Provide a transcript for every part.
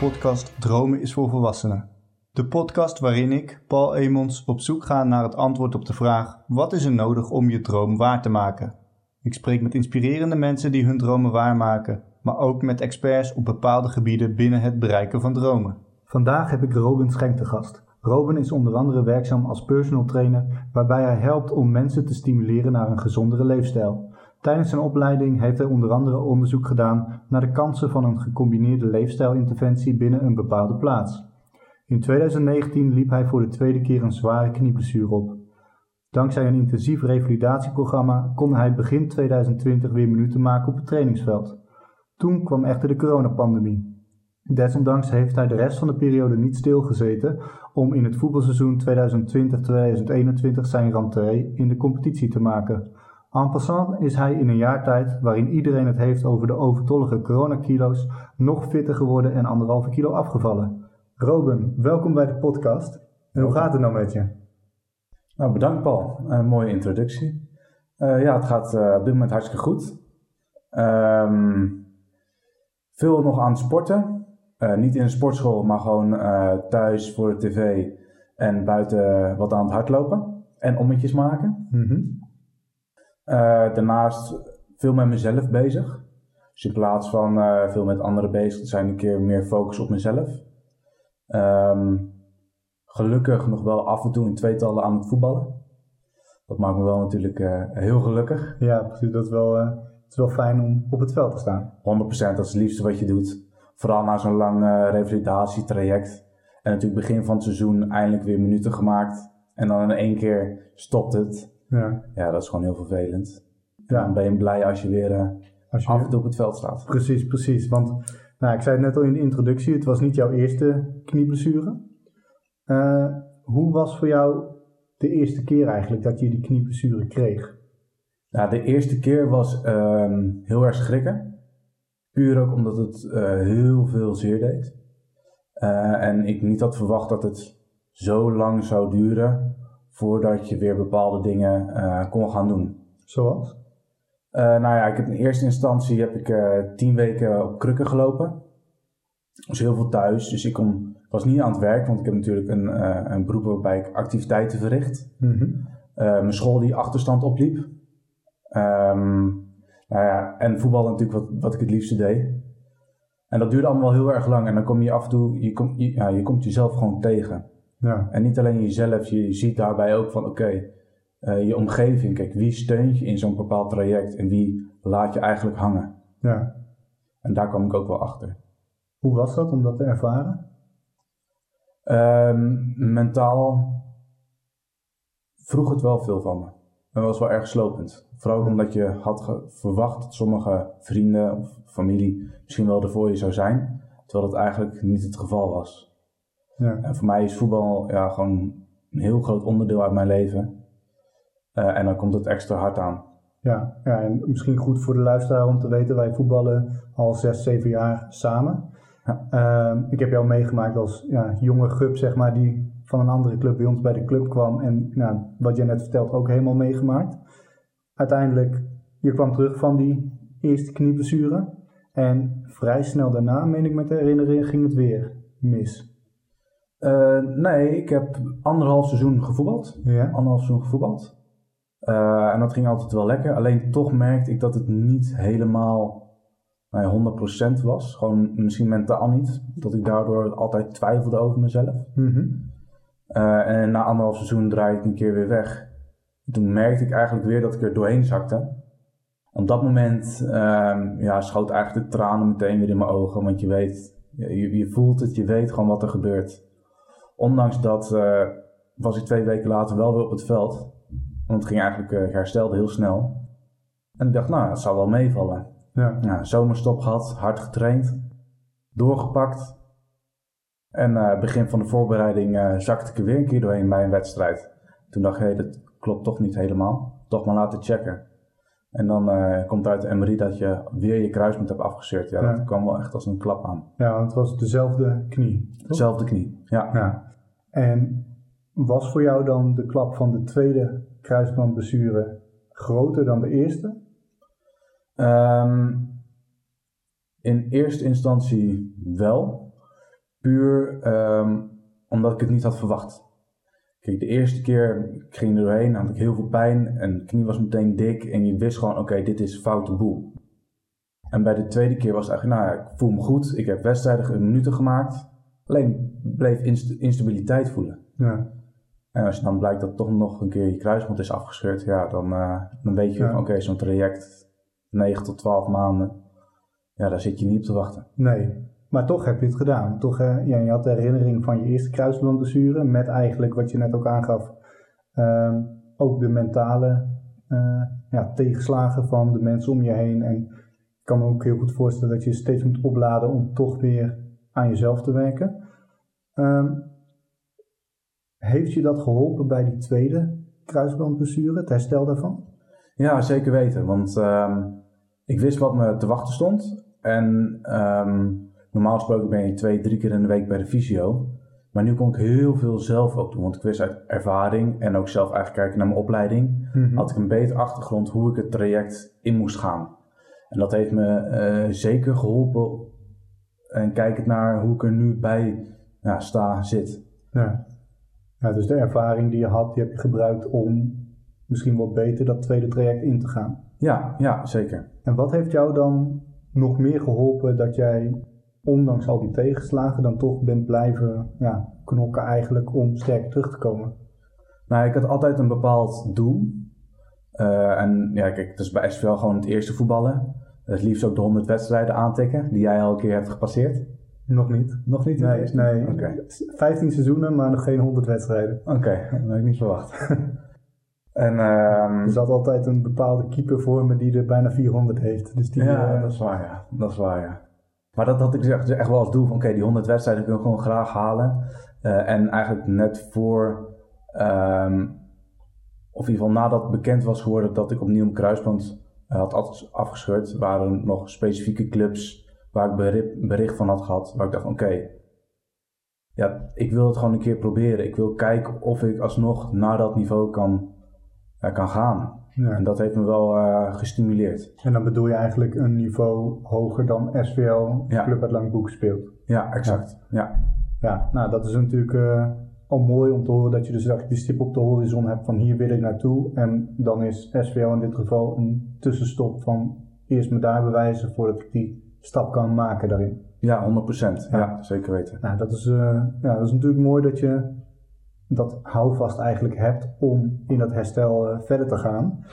Podcast Dromen is voor Volwassenen. De podcast waarin ik, Paul Emons, op zoek ga naar het antwoord op de vraag: wat is er nodig om je droom waar te maken? Ik spreek met inspirerende mensen die hun dromen waarmaken, maar ook met experts op bepaalde gebieden binnen het bereiken van dromen. Vandaag heb ik Robin Schenk te gast. Robin is onder andere werkzaam als personal trainer, waarbij hij helpt om mensen te stimuleren naar een gezondere leefstijl. Tijdens zijn opleiding heeft hij onder andere onderzoek gedaan naar de kansen van een gecombineerde leefstijlinterventie binnen een bepaalde plaats. In 2019 liep hij voor de tweede keer een zware knieblessure op. Dankzij een intensief revalidatieprogramma kon hij begin 2020 weer minuten maken op het trainingsveld. Toen kwam echter de coronapandemie. Desondanks heeft hij de rest van de periode niet stilgezeten om in het voetbalseizoen 2020-2021 zijn rentree in de competitie te maken. En passant is hij in een jaar tijd, waarin iedereen het heeft over de overtollige coronakilo's, nog fitter geworden en anderhalve kilo afgevallen. Robin, welkom bij de podcast. En hoe gaat het nou met je? Nou, bedankt Paul. Een mooie introductie. Uh, ja, het gaat uh, op dit moment hartstikke goed. Um, veel nog aan het sporten. Uh, niet in de sportschool, maar gewoon thuis voor de tv en buiten wat aan het hardlopen en ommetjes maken. Mm -hmm. Daarnaast veel met mezelf bezig. Dus in plaats van veel met anderen bezig te zijn, een keer meer focus op mezelf. Um, gelukkig nog wel af en toe in tweetallen aan het voetballen. Dat maakt me wel natuurlijk uh, heel gelukkig. Ja, precies. Dat is wel, uh, het is wel fijn om op het veld te staan. 100%, dat is het liefste wat je doet. Vooral na zo'n lang revalidatietraject. En natuurlijk begin van het seizoen eindelijk weer minuten gemaakt. En dan in één keer stopt het. Ja, ja dat is gewoon heel vervelend. Ja. Dan ben je blij als je weer als je af en toe op het veld staat. Precies, precies. Want nou, ik zei het net al in de introductie, het was niet jouw eerste knieblessure. Uh, hoe was voor jou de eerste keer eigenlijk dat je die knieblessure kreeg? Nou, de eerste keer was um, heel erg schrikken. Puur ook omdat het uh, heel veel zeer deed. En ik niet had verwacht dat het zo lang zou duren voordat je weer bepaalde dingen kon gaan doen. Zoals? nou ja, ik heb in eerste instantie heb ik tien weken op krukken gelopen. Dus heel veel thuis. Dus ik kon was niet aan het werk, want ik heb natuurlijk een, uh, een beroep waarbij ik activiteiten verricht. Mm -hmm. uh, mijn school die achterstand opliep. Um, nou ja, en voetbal natuurlijk wat, wat ik het liefste deed. En dat duurde allemaal heel erg lang. En dan kom je af en toe, je, kom, je, ja, je komt jezelf gewoon tegen. Ja. En niet alleen jezelf, je ziet daarbij ook van oké, okay, uh, je omgeving. Kijk, wie steunt je in zo'n bepaald traject en wie laat je eigenlijk hangen? Ja. En daar kwam ik ook wel achter. Hoe was dat om dat te ervaren? Um, mentaal vroeg het wel veel van me. Het was wel erg slopend. Vooral omdat je had verwacht dat sommige vrienden of familie misschien wel er voor je zou zijn, terwijl dat eigenlijk niet het geval was. Ja. En voor mij is voetbal ja, gewoon een heel groot onderdeel uit mijn leven. Uh, en dan komt het extra hard aan. Ja, ja, en misschien goed voor de luisteraar om te weten, wij voetballen al zes, zeven jaar samen. Ja. Uh, ik heb jou meegemaakt als ja, jonge gup, zeg maar, die van een andere club bij ons bij de club kwam. En nou, wat jij net vertelt, ook helemaal meegemaakt. Uiteindelijk, je kwam terug van die eerste knieblessure. En vrij snel daarna, meen ik met de herinnering, ging het weer mis. Uh, nee, ik heb anderhalf seizoen gevoetbald. Ja. Anderhalf seizoen gevoetbald. Uh, en dat ging altijd wel lekker. Alleen toch merkte ik dat het niet helemaal nou 100% was. Gewoon misschien mentaal niet. Dat ik daardoor altijd twijfelde over mezelf. Mm en na anderhalf seizoen draaide ik een keer weer weg. Toen merkte ik eigenlijk weer dat ik er doorheen zakte. Op dat moment uh, ja, schoot eigenlijk de tranen meteen weer in mijn ogen. Want je weet, je, je voelt het, je weet gewoon wat er gebeurt. Ondanks dat uh, was ik twee weken later wel weer op het veld. Want het ging eigenlijk, uh, herstelde heel snel. En ik dacht, nou, het zou wel meevallen. Ja. zomerstop gehad, hard getraind, doorgepakt. En uh, begin van de voorbereiding zakte ik er weer een keer doorheen bij een wedstrijd. Toen dacht ik, hey, dat klopt toch niet helemaal. Toch maar laten checken. En dan uh, komt uit de MRI dat je weer je kruisband hebt afgescheurd. Ja, ja, dat kwam wel echt als een klap aan. Ja, want het was dezelfde knie. Toch? Dezelfde knie, ja. ja. En was voor jou dan de klap van de tweede kruisbandblessure groter dan de eerste? Um, In eerste instantie wel. Puur ehm, omdat ik het niet had verwacht. Kijk, de eerste keer ik ging er doorheen, had ik heel veel pijn en de knie was meteen dik en je wist gewoon, oké, dit is foute boel. En bij de tweede keer was het eigenlijk, nou ja, ik voel me goed, ik heb wedstrijden, minuten gemaakt, alleen bleef instabiliteit voelen. Ja. En als je dan blijkt dat toch nog een keer je kruisband is afgescheurd, ja, dan, uh, dan weet je, oké, zo'n traject, 9 tot 12 maanden, ja, daar zit je niet op te wachten. Nee, maar toch heb je het gedaan. Toch, uh, ja, je had de herinnering van je eerste kruisbandblessure met eigenlijk wat je net ook aangaf, uh, ook de mentale uh, ja, tegenslagen van de mensen om je heen. En ik kan me ook heel goed voorstellen dat je steeds moet opladen om toch weer aan jezelf te werken. Ehm, heeft je dat geholpen bij die tweede kruisbandblessure, het herstel daarvan? Ja, zeker weten. Want ehm, ik wist wat me te wachten stond. En normaal gesproken ben je twee, drie keer in de week bij de fysio. Maar nu kon ik heel veel zelf ook doen. Want ik wist uit ervaring en ook zelf eigenlijk kijken naar mijn opleiding. Mhm. Had ik een betere achtergrond hoe ik het traject in moest gaan. En dat heeft me uh, zeker geholpen. En kijkend naar hoe ik er nu bij ja, sta, zit. Ja. ja, dus de ervaring die je had, die heb je gebruikt om misschien wat beter dat tweede traject in te gaan. Ja, ja, zeker. En wat heeft jou dan nog meer geholpen dat jij, ondanks al die tegenslagen, dan toch bent blijven ja, knokken eigenlijk om sterk terug te komen? Nou, ik had altijd een bepaald doel. Uh, en ja, kijk, het is bij SVL gewoon het eerste voetballen. Het liefst ook de 100 wedstrijden aantikken, die jij al een keer hebt gepasseerd. Nog niet. Nog niet? Nee, nee. Okay. 15 seizoenen, maar nog geen 100 wedstrijden. Oké, dat heb ik niet verwacht. en, um, er zat altijd een bepaalde keeper voor me die er bijna 400 heeft. Dus die, ja, uh, dat is waar, ja. Dat is waar, ja. Maar dat had ik dus echt, echt wel als doel van, oké, die 100 wedstrijden wil ik gewoon graag halen. Uh, en eigenlijk net voor, um, of in ieder geval nadat bekend was geworden dat ik opnieuw een kruisband uh, had afgescheurd, waren nog specifieke clubs waar ik bericht van had gehad, waar ik dacht: oké, ja, ik wil het gewoon een keer proberen. Ik wil kijken of ik alsnog naar dat niveau kan, kan gaan. Ja. En dat heeft me wel uh, gestimuleerd. En dan bedoel je eigenlijk een niveau hoger dan SVL, ja. club uit Langboek speelt. Ja, exact. Ja. ja. nou dat is natuurlijk uh, al mooi om te horen dat je dus die stip op de horizon hebt van hier wil ik naartoe. En dan is SVL in dit geval een tussenstop van eerst me daar bewijzen voordat ik die stap kan maken daarin. Ja, 100%. Ja, zeker weten. Nou, dat, is, uh, ja, dat is natuurlijk mooi dat je dat houvast eigenlijk hebt om in dat herstel uh, verder te gaan.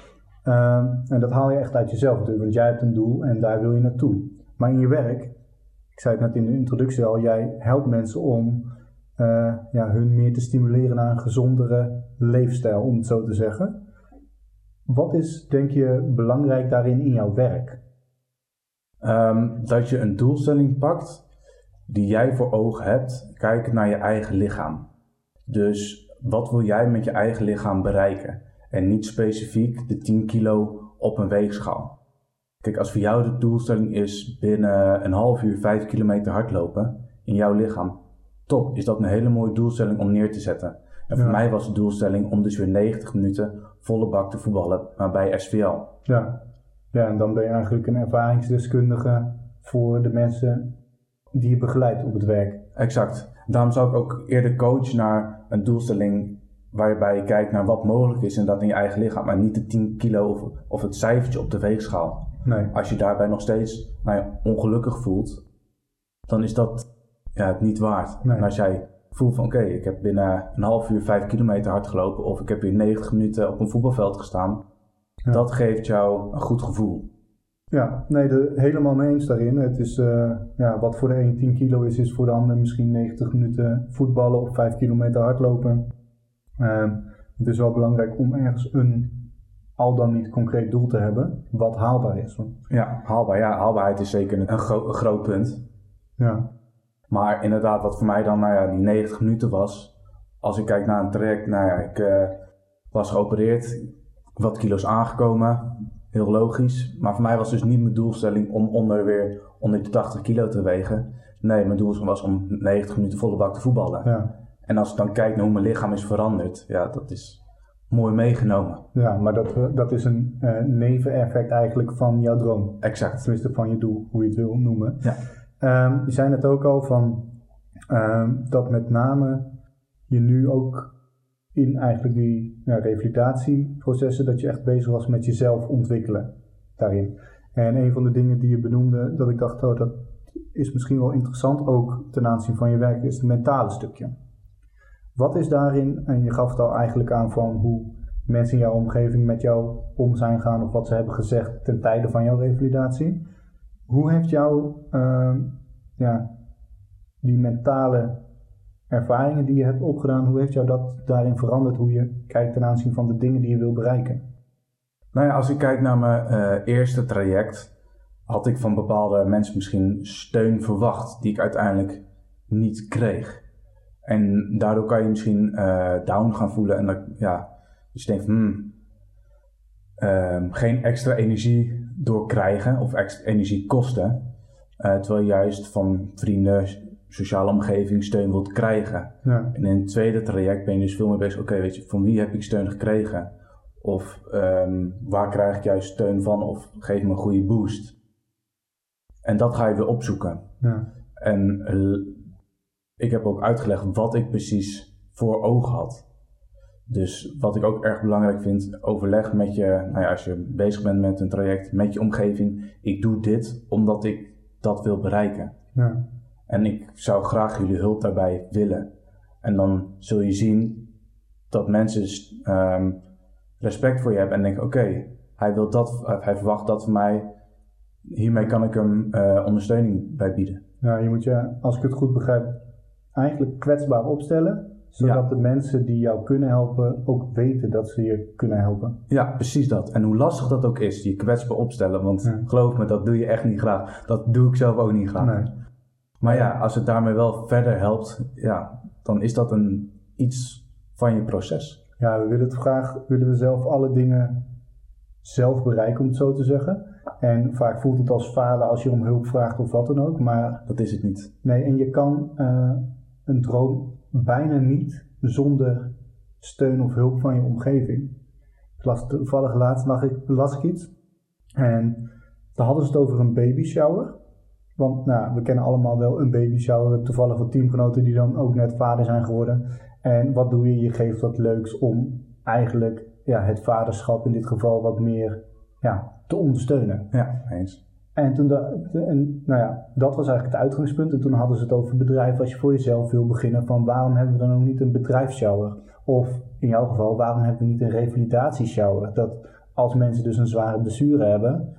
Uh, en dat haal je echt uit jezelf natuurlijk, want jij hebt een doel en daar wil je naartoe. Maar in je werk, ik zei het net in de introductie al, jij helpt mensen om uh, ja, hun meer te stimuleren naar een gezondere leefstijl, om het zo te zeggen. Wat is, denk je, belangrijk daarin in jouw werk? Um, dat je een doelstelling pakt die jij voor ogen hebt, kijken naar je eigen lichaam. Dus wat wil jij met je eigen lichaam bereiken? En niet specifiek de 10 kilo op een weegschaal. Kijk, als voor jou de doelstelling is binnen een half uur 5 kilometer hardlopen in jouw lichaam, top, is dat een hele mooie doelstelling om neer te zetten. En voor mij was de doelstelling om dus weer 90 minuten volle bak te voetballen, maar bij SVL. Ja. Ja, en dan ben je eigenlijk een ervaringsdeskundige voor de mensen die je begeleidt op het werk. Exact. Daarom zou ik ook eerder coachen naar een doelstelling waarbij je kijkt naar wat mogelijk is en dat in je eigen lichaam, maar niet de 10 kilo of, of het cijfertje op de weegschaal. Nee. Als je daarbij nog steeds nou ja, ongelukkig voelt, dan is dat ja, het niet waard. En als jij voelt van oké, ik heb binnen een half uur 5 kilometer hard gelopen of ik heb weer 90 minuten op een voetbalveld gestaan, dat geeft jou een goed gevoel. Ja, nee, de, helemaal mee eens daarin. Het is, uh, ja, wat voor de een 10 kilo is, is voor de ander misschien 90 minuten voetballen of 5 kilometer hardlopen. Uh, het is wel belangrijk om ergens een al dan niet concreet doel te hebben, wat haalbaar is. Ja, haalbaar. Ja, haalbaarheid is zeker een, gro een groot punt. Ja. Maar inderdaad, wat voor mij dan nou ja, die 90 minuten was, als ik kijk naar een traject, nou ja, ik uh, was geopereerd, wat kilo's aangekomen. Heel logisch. Maar voor mij was dus niet mijn doelstelling om onder weer onder de 80 kilo te wegen. Nee, mijn doel was om 90 minuten volle bak te voetballen. Ja. En als ik dan kijk naar hoe mijn lichaam is veranderd, ja, dat is mooi meegenomen. Ja, maar dat, dat is een uh, neveneffect eigenlijk van jouw droom. Exact. Tenminste van je doel, hoe je het wil noemen. Ja. Um, je zei net ook al van um, dat met name je nu ook in eigenlijk die ja, revalidatieprocessen, dat je echt bezig was met jezelf ontwikkelen daarin. En een van de dingen die je benoemde, dat ik dacht, oh, dat is misschien wel interessant ook ten aanzien van je werk, is het mentale stukje. Wat is daarin, en je gaf het al eigenlijk aan van hoe mensen in jouw omgeving met jou om zijn gaan of wat ze hebben gezegd ten tijde van jouw revalidatie. Hoe heeft jou uh, ja, die mentale ervaringen die je hebt opgedaan, hoe heeft jou dat daarin veranderd? Hoe je kijkt ten aanzien van de dingen die je wil bereiken? Nou ja, als ik kijk naar mijn uh, eerste traject, had ik van bepaalde mensen misschien steun verwacht, die ik uiteindelijk niet kreeg. En daardoor kan je misschien uh, down gaan voelen en dat, ja, dus je denkt, hmm, uh, geen extra energie doorkrijgen of extra energie kosten. Uh, terwijl juist van vrienden, sociale omgeving steun wilt krijgen. Ja. En in het tweede traject ben je dus veel meer bezig, oké, weet je, van wie heb ik steun gekregen? Of um, waar krijg ik juist steun van? Of geef me een goede boost. En dat ga je weer opzoeken. Ja. En ik heb ook uitgelegd wat ik precies voor ogen had. Dus wat ik ook erg belangrijk vind, overleg met je, nou ja, als je bezig bent met een traject, met je omgeving. Ik doe dit omdat ik dat wil bereiken. Ja. En ik zou graag jullie hulp daarbij willen. En dan zul je zien dat mensen um, respect voor je hebben en denken: oké, hij wil dat, hij verwacht dat van mij. Hiermee kan ik hem uh, ondersteuning bij bieden. Ja, je moet je, als ik het goed begrijp, eigenlijk kwetsbaar opstellen zodat de mensen die jou kunnen helpen ook weten dat ze je kunnen helpen. Ja, precies dat. En hoe lastig dat ook is, je kwetsbaar opstellen. Want geloof me, dat doe je echt niet graag. Dat doe ik zelf ook niet graag. Nee. Maar ja, als het daarmee wel verder helpt, ja, dan is dat een, iets van je proces. Ja, we willen het graag, willen we zelf alle dingen zelf bereiken, om het zo te zeggen. En vaak voelt het als falen als je om hulp vraagt of wat dan ook. Maar dat is het niet. Nee, en je kan uh, een droom bijna niet zonder steun of hulp van je omgeving. Ik las toevallig laatst las ik, las ik iets en daar hadden ze het over een baby shower. Want nou, we kennen allemaal wel een baby shower. We hebben toevallig wat teamgenoten die dan ook net vader zijn geworden. En wat doe je? Je geeft wat leuks om eigenlijk ja, het vaderschap in dit geval wat meer ja, te ondersteunen. Ja, eens. En, toen en nou ja, dat was eigenlijk het uitgangspunt. En toen hadden ze het over bedrijf als je voor jezelf wil beginnen. Van waarom hebben we dan ook niet een bedrijfsshower? Of in jouw geval, waarom hebben we niet een revalidatieshower? Dat als mensen dus een zware blessure hebben,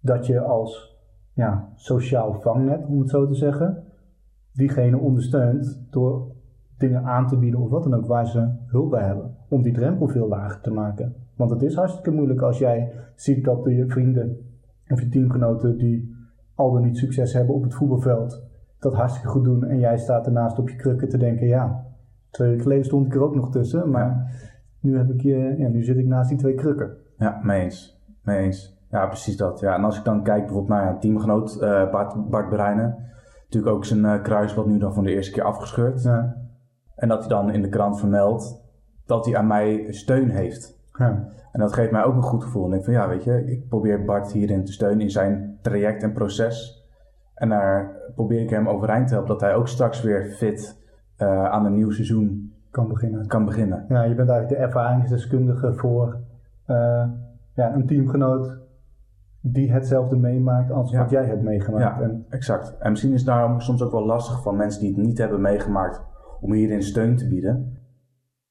dat je als ja, sociaal vangnet, om het zo te zeggen, diegene ondersteunt door dingen aan te bieden of wat dan ook waar ze hulp bij hebben. Om die drempel veel lager te maken. Want het is hartstikke moeilijk als jij ziet dat je vrienden of je teamgenoten die al dan niet succes hebben op het voetbalveld, dat hartstikke goed doen en jij staat ernaast op je krukken te denken, ja, twee weken geleden stond ik er ook nog tussen, maar nu, heb ik je, ja, nu zit ik naast die twee krukken. Ja, mee eens. Mee eens. Ja, precies dat. Ja, en als ik dan kijk bijvoorbeeld naar een teamgenoot, uh, Bart, Bart Breinen, natuurlijk ook zijn uh, nu dan voor de eerste keer afgescheurd. Ja. En dat hij dan in de krant vermeldt dat hij aan mij steun heeft. Ja. En dat geeft mij ook een goed gevoel. En ik van ja, weet je, ik probeer Bart hierin te steunen in zijn traject en proces. En daar probeer ik hem overeind te helpen dat hij ook straks weer fit uh, aan een nieuw seizoen kan beginnen. kan beginnen. Ja, je bent eigenlijk de ervaringsdeskundige voor uh, ja, een teamgenoot die hetzelfde meemaakt als wat jij hebt meegemaakt. Ja, en, exact. En misschien is het daarom soms ook wel lastig van mensen die het niet hebben meegemaakt om hierin steun te bieden.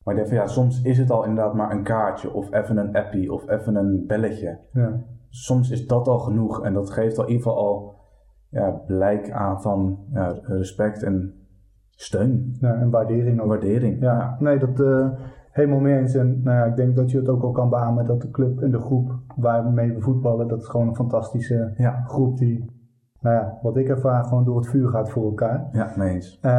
Maar ik denk van ja, soms is het al inderdaad maar een kaartje of even een appie of even een belletje. Ja. Soms is dat al genoeg en dat geeft al in ieder geval al ja, blijk aan van ja, respect en steun. Ja, en waardering ook. Waardering, ja. Nee, dat uh, helemaal mee eens. En nou ja, ik denk dat je het ook al kan beamen dat de club en de groep waarmee we voetballen, dat is gewoon een fantastische ja. groep die, nou ja, wat ik ervaar, gewoon door het vuur gaat voor elkaar. Ja, mee eens. Uh,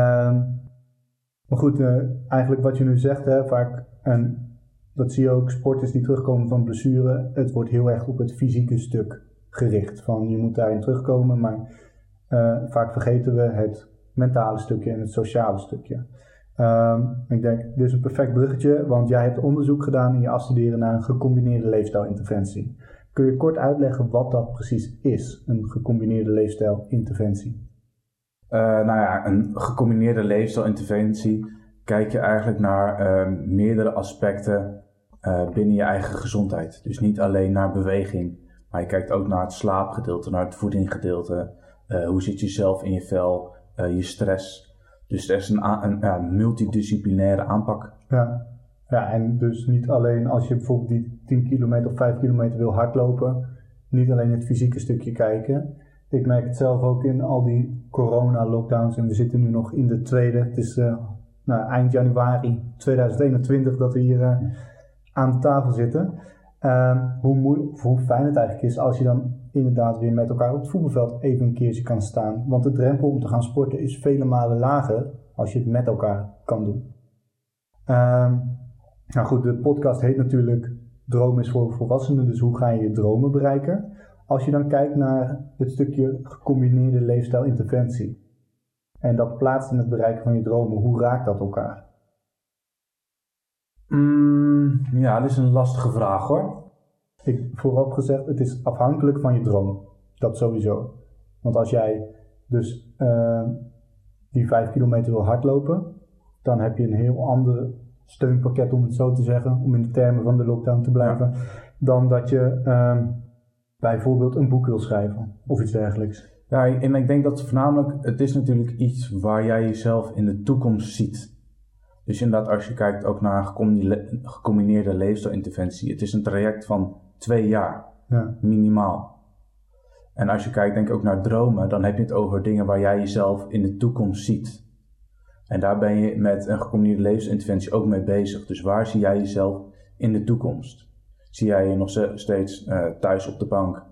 maar goed, uh, eigenlijk wat je nu zegt, hè, vaak, en dat zie je ook, sporters die terugkomen van blessure, het wordt heel erg op het fysieke stuk gericht. Van je moet daarin terugkomen, maar uh, vaak vergeten we het mentale stukje en het sociale stukje. Ehm, ik denk, dit is een perfect bruggetje, want jij hebt onderzoek gedaan in je afstuderen naar een gecombineerde leefstijlinterventie. Kun je kort uitleggen wat dat precies is, een gecombineerde leefstijlinterventie? Uh, nou ja, een gecombineerde leefstijlinterventie kijk je eigenlijk naar uh, meerdere aspecten uh, binnen je eigen gezondheid. Dus niet alleen naar beweging, maar je kijkt ook naar het slaapgedeelte, naar het voedinggedeelte. Uh, hoe zit je zelf in je vel, je stress. Dus er is een, een, multidisciplinaire aanpak. Ja. ja, en dus niet alleen als je bijvoorbeeld die 10 kilometer of 5 kilometer wil hardlopen, niet alleen het fysieke stukje kijken. Ik merk het zelf ook in al die corona-lockdowns en we zitten nu nog in de tweede. Het is uh, nou, eind januari 2021 dat we hier uh, aan tafel zitten. Uh, hoe, hoe fijn het eigenlijk is als je dan inderdaad weer met elkaar op het voetbalveld even een keertje kan staan. Want de drempel om te gaan sporten is vele malen lager als je het met elkaar kan doen. Uh, nou goed, de podcast heet natuurlijk Droom is voor volwassenen, dus hoe ga je je dromen bereiken? Als je dan kijkt naar het stukje gecombineerde leefstijlinterventie en dat plaatst in het bereiken van je dromen, hoe raakt dat elkaar? Mm, ja, dat is een lastige vraag hoor. Ik, voorop gezegd, het is afhankelijk van je droom. Dat sowieso. Want als jij dus uh, die vijf kilometer wil hardlopen, dan heb je een heel ander steunpakket, om het zo te zeggen, om in de termen van de lockdown te blijven, dan dat je uh, bijvoorbeeld een boek wil schrijven of iets dergelijks. Ja, en ik denk dat voornamelijk, het is natuurlijk iets waar jij jezelf in de toekomst ziet. Dus inderdaad, als je kijkt ook naar gecombineerde leefstijlinterventie, het is een traject van twee jaar, ja. minimaal. En als je kijkt denk ik ook naar dromen, dan heb je het over dingen waar jij jezelf in de toekomst ziet. En daar ben je met een gecombineerde levensinterventie ook mee bezig. Dus waar zie jij jezelf in de toekomst? Zie jij je nog steeds uh, thuis op de bank,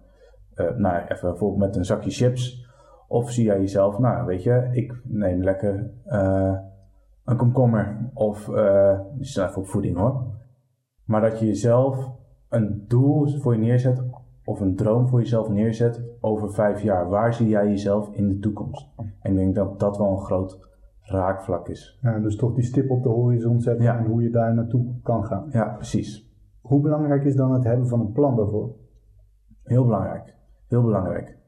uh, nou even bijvoorbeeld met een zakje chips? Of zie jij jezelf, nou weet je, ik neem lekker uh, een komkommer of, die is even op voeding hoor. Maar dat je jezelf een doel voor je neerzet of een droom voor jezelf neerzet over vijf jaar. Waar zie jij jezelf in de toekomst? En ik denk dat dat wel een groot raakvlak is. Ja, dus toch die stip op de horizon zetten en hoe je daar naartoe kan gaan. Ja, precies. Hoe belangrijk is dan het hebben van een plan daarvoor? Heel belangrijk. Heel belangrijk.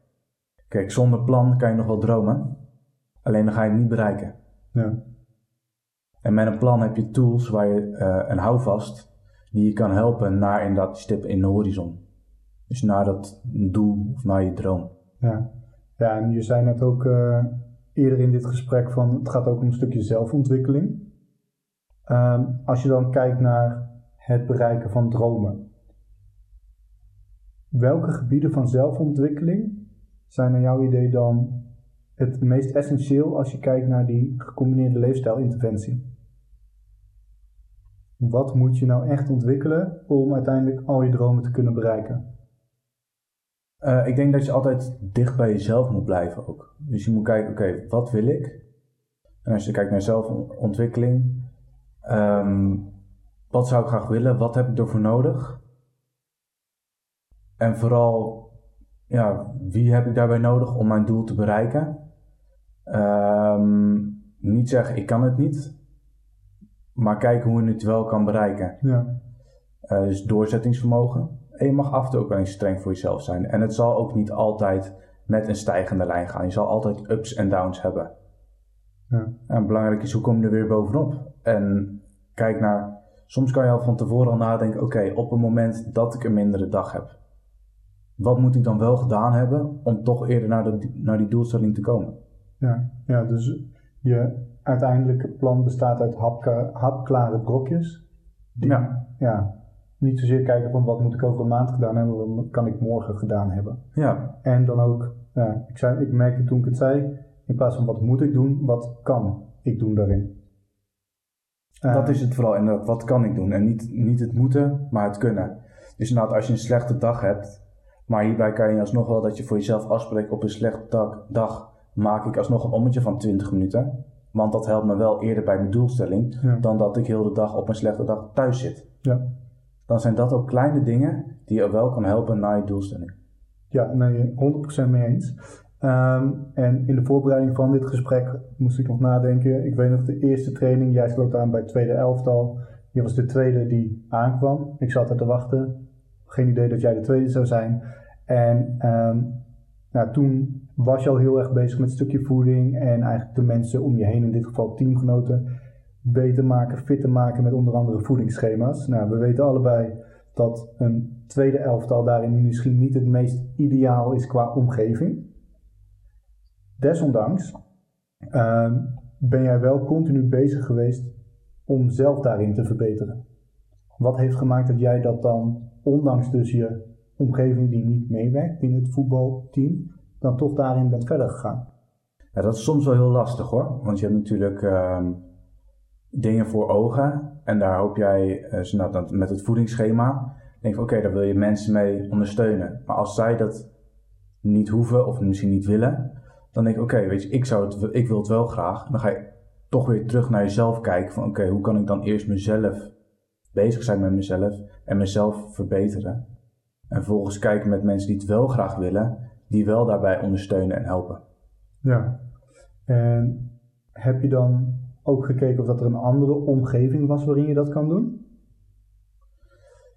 Kijk, zonder plan kan je nog wel dromen. Alleen dan ga je het niet bereiken. Ja. En met een plan heb je tools waar je uh, een houvast die je kan helpen naar inderdaad die stip in de horizon. Dus naar dat doel of naar je droom. Ja, ja en je zei net ook uh, eerder in dit gesprek van het gaat ook om een stukje zelfontwikkeling. Um, als je dan kijkt naar het bereiken van dromen. Welke gebieden van zelfontwikkeling zijn naar jouw idee dan het meest essentieel als je kijkt naar die gecombineerde leefstijlinterventie? Wat moet je nou echt ontwikkelen om uiteindelijk al je dromen te kunnen bereiken? Uh, ik denk dat je altijd dicht bij jezelf moet blijven ook. Dus je moet kijken, oké, wat wil ik? En als je kijkt naar zelfontwikkeling, um, wat zou ik graag willen? Wat heb ik ervoor nodig? En vooral, ja, wie heb ik daarbij nodig om mijn doel te bereiken? Um, niet zeggen, ik kan het niet, maar kijken hoe je het wel kan bereiken. Ja. Uh, dus doorzettingsvermogen. En je mag af en toe ook wel eens streng voor jezelf zijn. En het zal ook niet altijd met een stijgende lijn gaan. Je zal altijd ups en downs hebben. Ja. En belangrijk is, hoe kom je er weer bovenop? En kijk naar, soms kan je al van tevoren al nadenken, oké, op het moment dat ik een mindere dag heb, wat moet ik dan wel gedaan hebben om toch eerder naar, de, naar die doelstelling te komen? Ja, ja dus je uiteindelijke plan bestaat uit hapklare brokjes. Die, ja. ja. Niet zozeer kijken van wat moet ik over een maand gedaan hebben, wat kan ik morgen gedaan hebben. Ja. En dan ook, ja, ik, zei, ik merkte toen ik het zei, in plaats van wat moet ik doen, wat kan ik doen daarin. Dat is het vooral inderdaad, wat kan ik doen? En niet, niet het moeten, maar het kunnen. Dus inderdaad, als je een slechte dag hebt, maar hierbij kan je alsnog wel dat je voor jezelf afspreekt op een slechte dag, dag maak ik alsnog een ommetje van 20 minuten. Want dat helpt me wel eerder bij mijn doelstelling dan dat ik heel de dag op een slechte dag thuis zit. Ja. Dan zijn dat ook kleine dingen die je wel kan helpen naar je doelstelling. Ja, nee, 100% mee eens. Ehm, en in de voorbereiding van dit gesprek moest ik nog nadenken. Ik weet nog de eerste training, jij sloot aan bij het tweede elftal. Je was de tweede die aankwam. Ik zat er te wachten. Geen idee dat jij de tweede zou zijn. En ehm, nou, toen was je al heel erg bezig met stukje voeding en eigenlijk de mensen om je heen, in dit geval teamgenoten, beter maken, fitter maken met onder andere voedingsschema's. Nou, we weten allebei dat een tweede elftal daarin misschien niet het meest ideaal is qua omgeving. Desondanks ehm, ben jij wel continu bezig geweest om zelf daarin te verbeteren. Wat heeft gemaakt dat jij dat dan, ondanks dus je omgeving die niet meewerkt binnen het voetbalteam, dan toch daarin bent verder gegaan? Ja, dat is soms wel heel lastig hoor. Want je hebt natuurlijk ehm, dingen voor ogen. En daar hoop jij, uh, met het voedingsschema, denk je oké, daar wil je mensen mee ondersteunen. Maar als zij dat niet hoeven of misschien niet willen, dan denk ik oké, weet je, ik, zou het, ik wil het wel graag. Dan ga je toch weer terug naar jezelf kijken van oké, hoe kan ik dan eerst mezelf bezig zijn met mezelf en mezelf verbeteren. En vervolgens kijken met mensen die het wel graag willen, die wel daarbij ondersteunen en helpen. Ja, en heb je dan ook gekeken of dat er een andere omgeving was waarin je dat kan doen?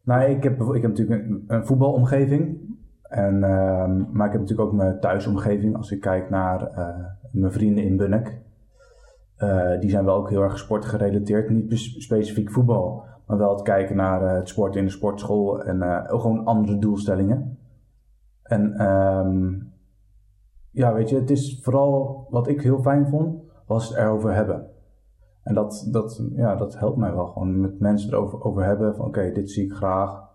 Nou, ik heb, ik heb natuurlijk een, een voetbalomgeving. En, ehm, maar ik heb natuurlijk ook mijn thuisomgeving. Als ik kijk naar uh, mijn vrienden in Bunnik. Uh, die zijn wel ook heel erg sportgerelateerd. Niet specifiek voetbal. Maar wel het kijken naar uh, het sport in de sportschool. En gewoon andere doelstellingen. En um, ja, weet je, het is vooral wat ik heel fijn vond, was het erover hebben. En dat, dat, ja, dat helpt mij wel gewoon met mensen erover over hebben van oké, dit zie ik graag.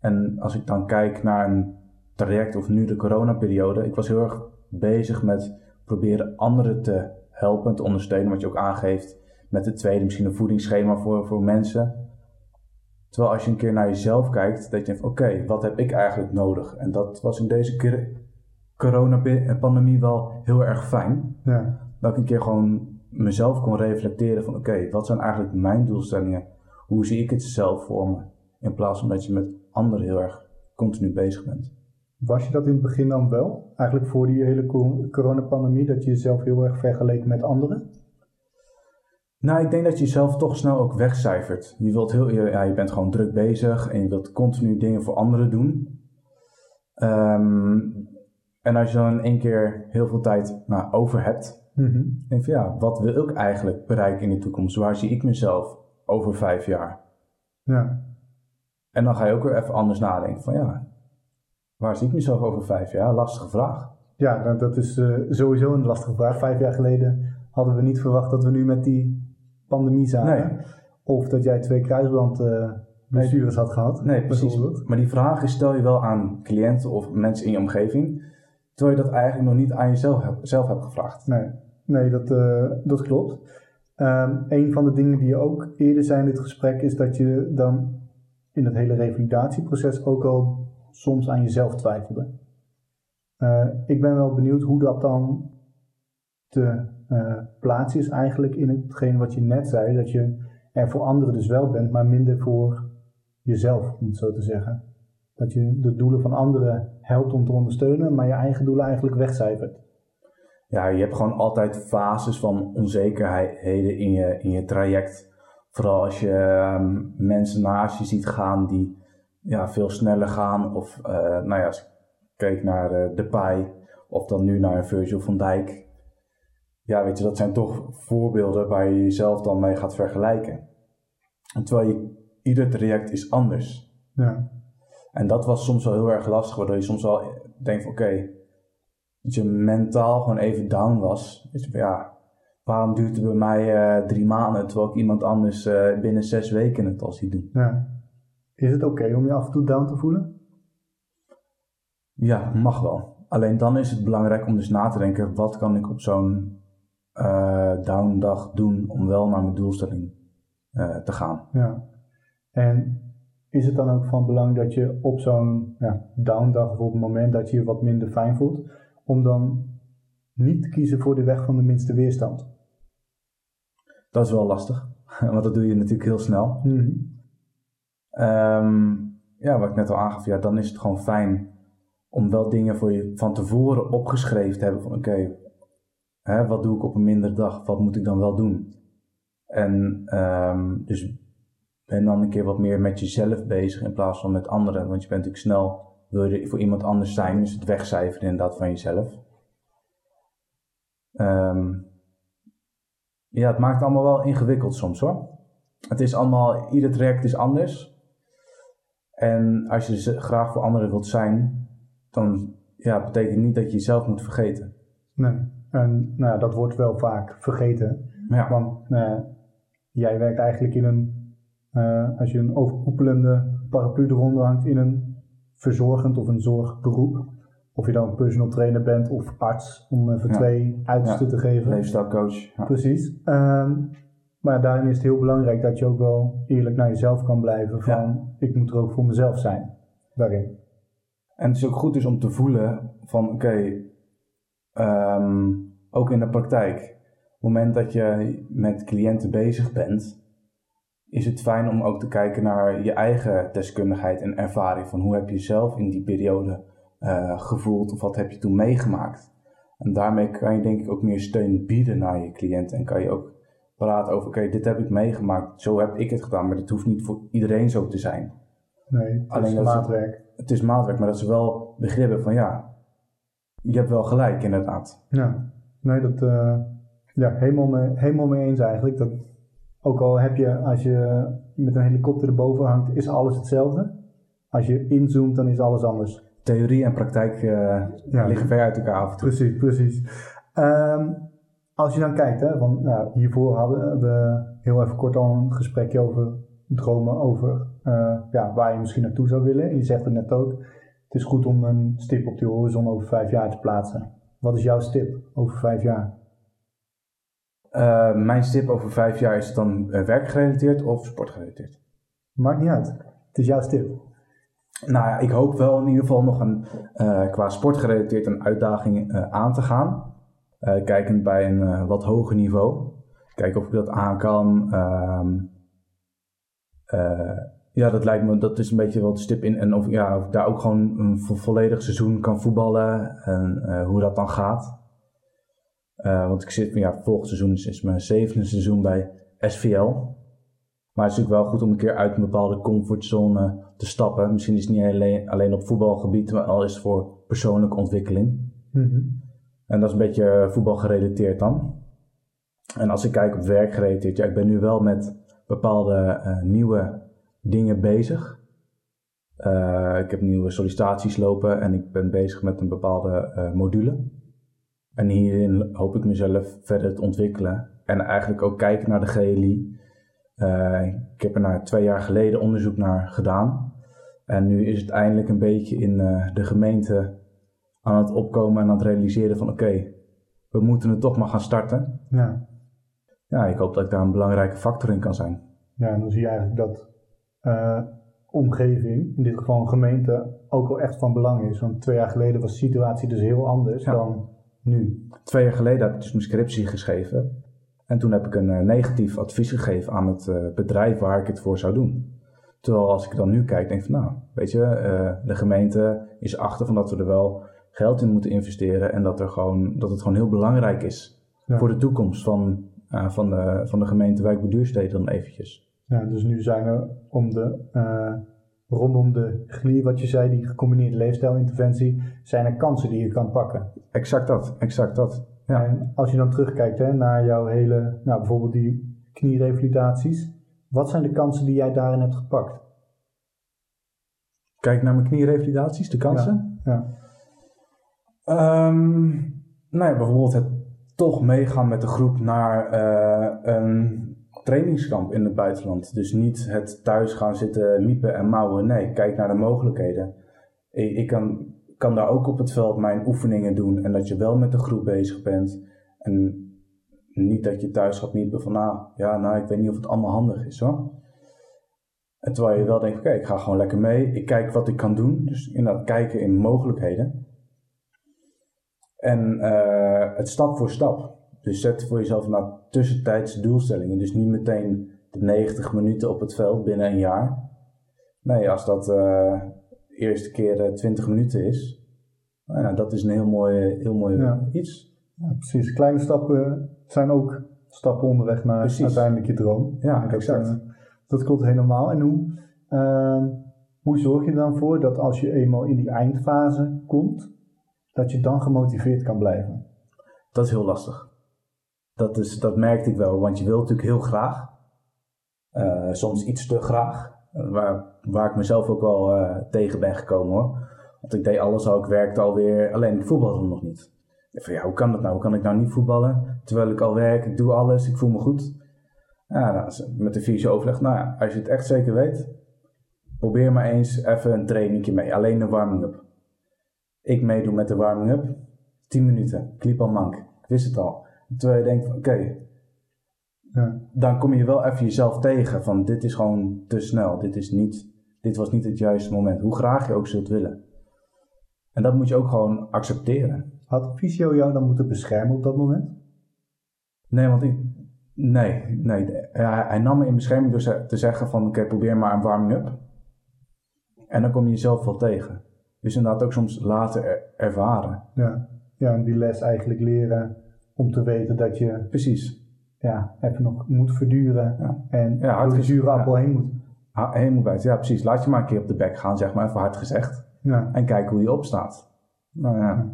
En als ik dan kijk naar een traject of nu de coronaperiode, ik was heel erg bezig met proberen anderen te helpen, te ondersteunen, wat je ook aangeeft met het tweede, misschien een voedingsschema voor, voor mensen. Terwijl als je een keer naar jezelf kijkt, dat je denkt, oké, wat heb ik eigenlijk nodig? En dat was in deze keer coronapandemie wel heel erg fijn. Ja. Dat ik een keer gewoon mezelf kon reflecteren van, oké, wat zijn eigenlijk mijn doelstellingen? Hoe zie ik het zelf voor me? In plaats van dat je met anderen heel erg continu bezig bent. Was je dat in het begin dan wel? Eigenlijk voor die hele coronapandemie, dat je jezelf heel erg vergeleken met anderen? Nou, ik denk dat je jezelf toch snel ook wegcijfert. Je, wilt heel, ja, je bent gewoon druk bezig en je wilt continu dingen voor anderen doen. Ehm, en als je dan in één keer heel veel tijd nou, over hebt, mm denk je ja, wat wil ik eigenlijk bereiken in de toekomst? Waar zie ik mezelf over vijf jaar? Ja. En dan ga je ook weer even anders nadenken van ja, waar zie ik mezelf over vijf jaar? Lastige vraag. Ja, dat is uh, sowieso een lastige vraag. Vijf jaar geleden hadden we niet verwacht dat we nu met die pandemie zaten. Of dat jij twee kruisbandblessures uh, had gehad. Nee, precies. Maar die vragen stel je wel aan cliënten of mensen in je omgeving. Terwijl je dat eigenlijk nog niet aan jezelf zelf hebt gevraagd. Nee, nee dat, uh, dat klopt. Um, een van de dingen die je ook eerder zei in dit gesprek is dat je dan in het hele revalidatieproces ook al soms aan jezelf twijfelde. Uh, ik ben wel benieuwd hoe dat dan te uh, plaats is eigenlijk in hetgeen wat je net zei, dat je er voor anderen dus wel bent, maar minder voor jezelf, om het zo te zeggen. Dat je de doelen van anderen helpt om te ondersteunen, maar je eigen doelen eigenlijk wegcijfert. Ja, je hebt gewoon altijd fases van onzekerheden in je, in je traject. Vooral als je um, mensen naast je ziet gaan die ja, veel sneller gaan. Of uh, nou ja, als ik kijk naar uh, de Pai of dan nu naar Virgil van Dijk ja, weet je, dat zijn toch voorbeelden waar je jezelf dan mee gaat vergelijken. terwijl je, ieder traject is anders. Ja. En dat was soms wel heel erg lastig, waardoor je soms wel denkt: oké, dat je mentaal gewoon even down was. Dus ja, waarom duurt het bij mij uh, drie maanden terwijl ik iemand anders uh, binnen zes weken het al zie doen? Ja. Is het oké om je af en toe down te voelen? Ja, mag wel. Alleen dan is het belangrijk om dus na te denken: wat kan ik op zo'n uh, downdag doen om wel naar mijn doelstelling uh, te gaan. Ja. En is het dan ook van belang dat je op zo'n ja, downdag of op het moment dat je je wat minder fijn voelt, om dan niet te kiezen voor de weg van de minste weerstand? Dat is wel lastig, want dat doe je natuurlijk heel snel. Mm ja, wat ik net al aangaf, ja, dan is het gewoon fijn om wel dingen voor je van tevoren opgeschreven te hebben van oké, wat doe ik op een mindere dag? Wat moet ik dan wel doen? En um, dus ben dan een keer wat meer met jezelf bezig in plaats van met anderen. Want je bent natuurlijk snel, wil je voor iemand anders zijn, dus het wegcijferen inderdaad van jezelf. Um, ja, het maakt allemaal wel ingewikkeld soms hoor. Het is allemaal, ieder traject is anders. En als je graag voor anderen wilt zijn, dan ja, betekent niet dat je jezelf moet vergeten. Nee, en nou, dat wordt wel vaak vergeten. Ja. Want nou, jij werkt eigenlijk in een, uh, als je een overkoepelende paraplu eronder hangt, in een verzorgend of een zorgberoep. Of je dan een personal trainer bent of arts, om even twee uitersten te geven. Leefstijlcoach. Ja. Precies. Um, maar daarin is het heel belangrijk dat je ook wel eerlijk naar jezelf kan blijven. Van ik moet er ook voor mezelf zijn. Daarin. En het is ook goed dus om te voelen van oké, okay, ehm, ook in de praktijk. Op het moment dat je met cliënten bezig bent, is het fijn om ook te kijken naar je eigen deskundigheid en ervaring. Van hoe heb je zelf in die periode uh, gevoeld of wat heb je toen meegemaakt. En daarmee kan je denk ik ook meer steun bieden naar je cliënt en kan je ook praten over, oké, dit heb ik meegemaakt, zo heb ik het gedaan, maar dat hoeft niet voor iedereen zo te zijn. Nee, het Alleen is maatwerk. Het, is maatwerk, maar dat ze wel begrippen van ja, je hebt wel gelijk inderdaad. Ja, nee, dat, uh, ja, helemaal mee, helemaal mee eens eigenlijk. Dat, ook al heb je, als je met een helikopter erboven hangt, is alles hetzelfde. Als je inzoomt, dan is alles anders theorie en praktijk uh, ja, liggen ver uit elkaar af Precies, precies. Um, als je dan kijkt, hè, want nou, hiervoor hadden we heel even kort al een gesprekje over dromen, over uh, ja, waar je misschien naartoe zou willen. En je zegt het net ook, het is goed om een stip op die horizon over vijf jaar te plaatsen. Wat is jouw stip over vijf jaar? Uh, mijn stip over vijf jaar is het dan werkgerelateerd of sportgerelateerd? Maakt niet uit. Het is jouw stip. Nou ja, ik hoop wel in ieder geval nog een, uh, qua sportgerelateerd een uitdaging uh, aan te gaan. Kijkend bij een wat hoger niveau. Kijken of ik dat aan kan. Ja, dat lijkt me, dat is een beetje wat stip in. En of, ja, of ik daar ook gewoon een vo volledig seizoen kan voetballen. En hoe dat dan gaat. want ik zit, ja, volgend seizoen is, is mijn zevende seizoen bij SVL. Maar het is natuurlijk wel goed om een keer uit een bepaalde comfortzone te stappen. Misschien is het niet alleen, alleen op voetbalgebied, maar al is het voor persoonlijke ontwikkeling. Mhm. En dat is een beetje voetbalgerelateerd dan. En als ik kijk op werkgerelateerd, ja, ik ben nu wel met bepaalde uh, nieuwe dingen bezig. Uh, ik heb nieuwe sollicitaties lopen en ik ben bezig met een bepaalde uh, module. En hierin hoop ik mezelf verder te ontwikkelen. En eigenlijk ook kijken naar de GLI. Uh, ik heb er na twee jaar geleden onderzoek naar gedaan. En nu is het eindelijk een beetje in de gemeente aan het opkomen en aan het realiseren van oké, we moeten het toch maar gaan starten. Ja. Ja, ik hoop dat ik daar een belangrijke factor in kan zijn. Ja, en dan zie je eigenlijk dat omgeving, in dit geval een gemeente, ook wel echt van belang is. Want twee jaar geleden was de situatie dus heel anders dan nu. Twee jaar geleden heb ik dus mijn scriptie geschreven. En toen heb ik een uh, negatief advies gegeven aan het uh, bedrijf waar ik het voor zou doen. Terwijl als ik dan nu kijk, denk ik van nou, weet je, uh, de gemeente is achter van dat we er wel geld in moeten investeren en dat, er gewoon, dat het gewoon heel belangrijk is voor de toekomst van, van, de, van de gemeente Wijk Duurstede dan eventjes. Ja, dus nu zijn er om de, rondom de GLI, wat je zei, die gecombineerde leefstijlinterventie, zijn er kansen die je kan pakken. Exact dat, exact dat. Ja. En als je dan terugkijkt hè, naar jouw hele, nou, bijvoorbeeld die knierevalidaties, wat zijn de kansen die jij daarin hebt gepakt? Kijk naar mijn knierevalidaties, de kansen. Ja. ja. Um, nou ja, bijvoorbeeld het toch meegaan met de groep naar uh, een trainingskamp in het buitenland. Dus niet het thuis gaan zitten miepen en mouwen. Nee, kijk naar de mogelijkheden. Ik, kan kan daar ook op het veld mijn oefeningen doen en dat je wel met de groep bezig bent. En niet dat je thuis gaat miepen van, nou ja, nou ik weet niet of het allemaal handig is hoor. Terwijl je wel denkt, oké, ik ga gewoon lekker mee. Ik kijk wat ik kan doen. Dus inderdaad kijken in mogelijkheden. En uh, het stap voor stap. Dus zet voor jezelf naar tussentijdse doelstellingen. Dus niet meteen de 90 minuten op het veld binnen een jaar. Nee, als dat uh, eerste keer 20 minuten is, Nou ja, dat is een heel mooi, heel mooi iets. Ja, precies. Kleine stappen zijn ook stappen onderweg naar uiteindelijk je droom. Ja, exact. Dat, dat klopt helemaal. En hoe, uh, hoe zorg je er dan voor dat als je eenmaal in die eindfase komt, dat je dan gemotiveerd kan blijven? Dat is heel lastig. Dat, is, dat merkte ik wel, want je wilt natuurlijk heel graag. Uh, soms iets te graag. Waar, waar ik mezelf ook wel uh, tegen ben gekomen hoor. Want ik deed alles al, ik werkte alweer, alleen ik voetbalde nog niet. Ik van ja, hoe kan dat nou? Hoe kan ik nou niet voetballen? Terwijl ik al werk, ik doe alles, ik voel me goed. Ja, nou, met de fysio overleg, nou ja, als je het echt zeker weet, probeer maar eens even een trainingje mee. Alleen een warming-up. Ik meedoe met de warming-up. 10 minuten. Ik liep al mank. Ik wist het al. Terwijl je denkt, oké, ja. dan kom je wel even jezelf tegen van dit is gewoon te snel. Dit, is niet, dit was niet het juiste moment. Hoe graag je ook zult willen. En dat moet je ook gewoon accepteren. Had fysio jou dan moeten beschermen op dat moment? Nee, want ik, nee, nee. Hij, hij nam me in bescherming door te zeggen van oké, probeer maar een warming-up. En dan kom je jezelf wel tegen. Dus inderdaad ook soms later ervaren. Ja. ja, en die les eigenlijk leren om te weten dat je... Precies. Ja, even nog moet verduren ja. en ja, door de zure appel heen moet. heen moet bijten, ja precies. Laat je maar een keer op de bek gaan, zeg maar, even hard gezegd. Ja. En kijk hoe je opstaat. Nou ja.